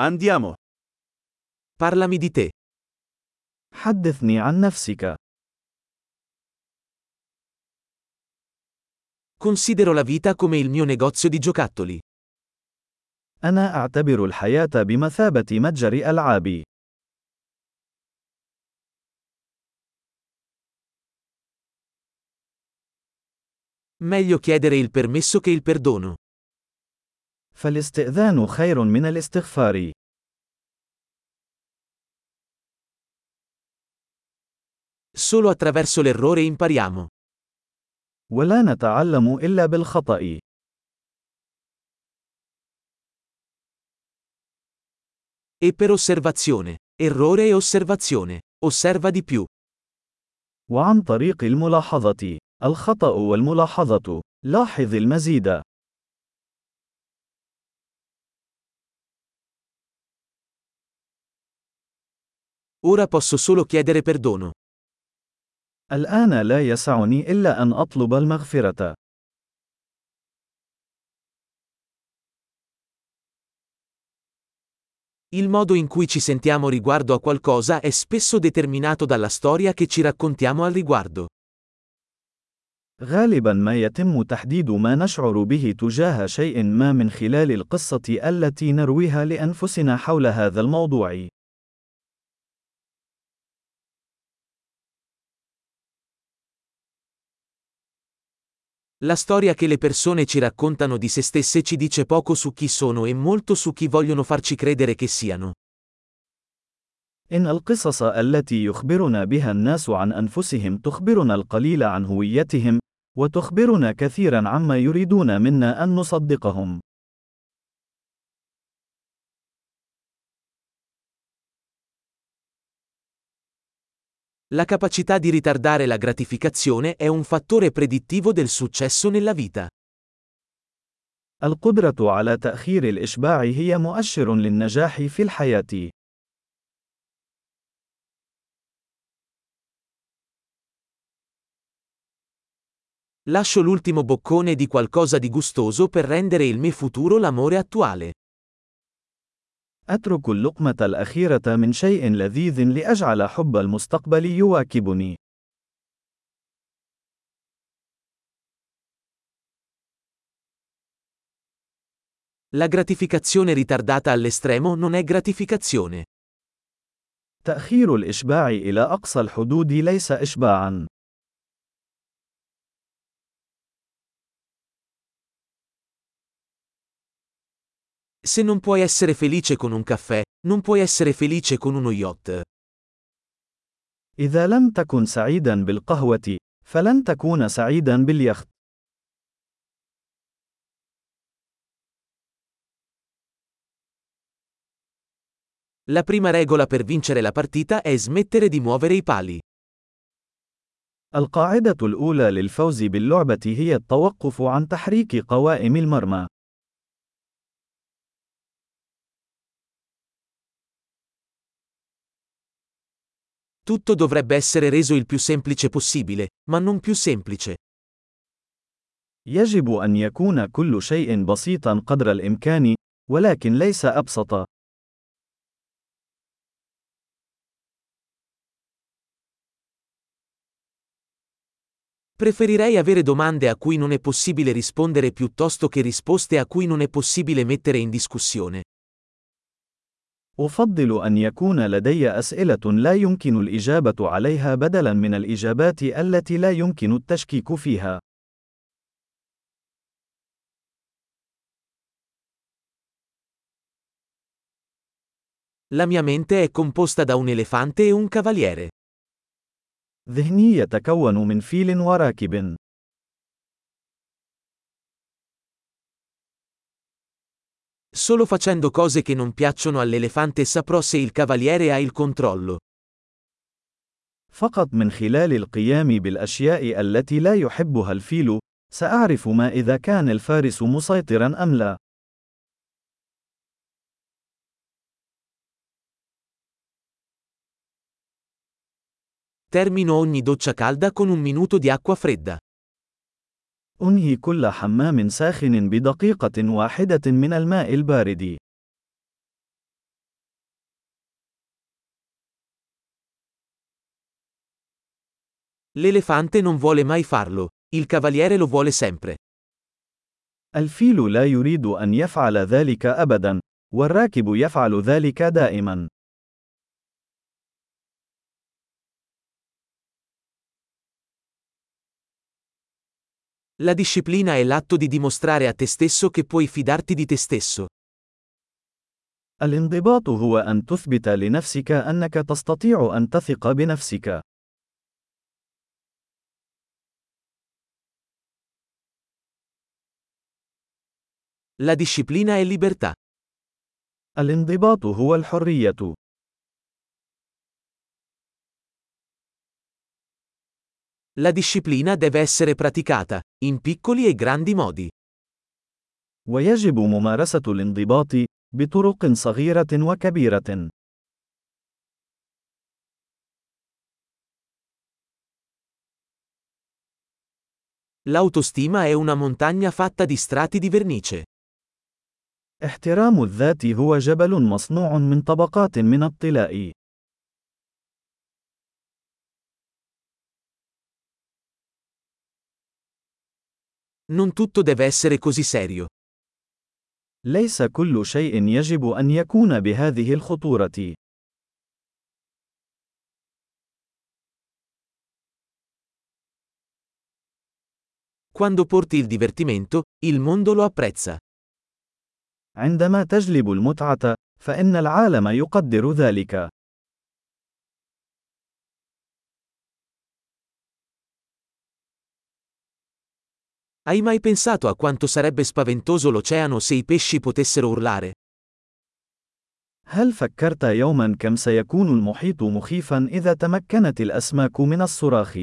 Andiamo. Parlami di te. حدثني عن نفسك. Considero la vita come il mio negozio di giocattoli. أنا أعتبر الحياة بمثابة متجر ألعاب. Meglio chiedere il permesso che il perdono. فالاستئذان خير من الاستغفار. Solo attraverso l'errore impariamo. ولا نتعلم إلا بالخطأ. E per osservazione. Errore e osservazione. Osserva di più. وعن طريق الملاحظة. الخطأ والملاحظة. لاحظ المزيد. Ora posso solo chiedere perdono. الآن لا يسعني إلا أن أطلب المغفرة. Il modo in cui ci sentiamo riguardo a qualcosa è spesso determinato dalla storia che ci raccontiamo al riguardo. غالبا ما يتم تحديد ما نشعر به تجاه شيء ما من خلال القصة التي نرويها لأنفسنا حول هذا الموضوع. La storia che le persone ci raccontano di se stesse ci dice poco su chi sono e molto su chi vogliono farci credere che siano. إن القصص التي يخبرنا بها الناس عن أنفسهم تخبرنا القليل عن هويتهم، وتخبرنا كثيرا عما يريدون منا أن نصدقهم. La capacità di ritardare la gratificazione è un fattore predittivo del successo nella vita. القدرة على تأخير الإشباع هي مؤشر للنجاح في الحياة. Lascio l'ultimo boccone di qualcosa di gustoso per rendere il mio futuro l'amore attuale. أترك اللقمة الأخيرة من شيء لذيذ لأجعل حب المستقبل يواكبني. La gratificazione ritardata all'estremo non è gratificazione. تأخير الإشباع إلى أقصى الحدود ليس إشباعًا. Se non puoi essere felice con un caffè, non puoi essere felice con uno yacht. إذا لم تكن سعيدا بالقهوة، فلن تكون سعيدا باليخت. La prima regola per vincere la partita è smettere di muovere i pali. القاعدة الأولى للفوز باللعبة هي التوقف عن تحريك قوائم المرمى. Tutto dovrebbe essere reso il più semplice possibile, ma non più semplice. يجب أن يكون كل شيء بسيطا قدر الإمكان، ولكن ليس أبسط. Preferirei avere domande a cui non è possibile rispondere piuttosto che risposte a cui non è possibile mettere in discussione. أفضل أن يكون لدي أسئلة لا يمكن الإجابة عليها بدلاً من الإجابات التي لا يمكن التشكيك فيها. La mia mente è composta da un elefante e un cavaliere. ذهني يتكون من فيل وراكب. Solo facendo cose che non piacciono all'elefante saprò se il cavaliere ha il controllo. فقط من خلال القيام بالأشياء التي لا يحبها الفيل، سأعرف ما إذا كان الفارس مسيطرا أم لا. Termino ogni doccia calda con un minuto di acqua fredda. أنهي كل حمام ساخن بدقيقة واحدة من الماء البارد. L'elefante non vuole mai farlo, il cavaliere lo vuole sempre. الفيل لا يريد أن يفعل ذلك أبدا، والراكب يفعل ذلك دائما. La disciplina è l'atto di dimostrare a te stesso che puoi fidarti di te stesso. الانضباط هو أن تثبت لنفسك أنك تستطيع أن تثق بنفسك. La disciplina è libertà. الانضباط هو الحرية. La disciplina deve essere praticata, in piccoli e grandi modi. ويجب ممارسة الانضباط بطرق صغيرة وكبيرة. L'autostima è una montagna fatta di strati di vernice. احترام الذات هو جبل مصنوع من طبقات من الطلاء. Non tutto deve essere così serio. ليس كل شيء يجب أن يكون بهذه الخطورة. Quando porti il divertimento, il mondo lo apprezza. عندما تجلب المتعة، فإن العالم يقدر ذلك. Hai mai pensato a quanto sarebbe spaventoso l'oceano se i pesci potessero urlare? هل فكرت يوما كم سيكون المحيط مخيفا إذا تمكنت الأسماك من الصراخ؟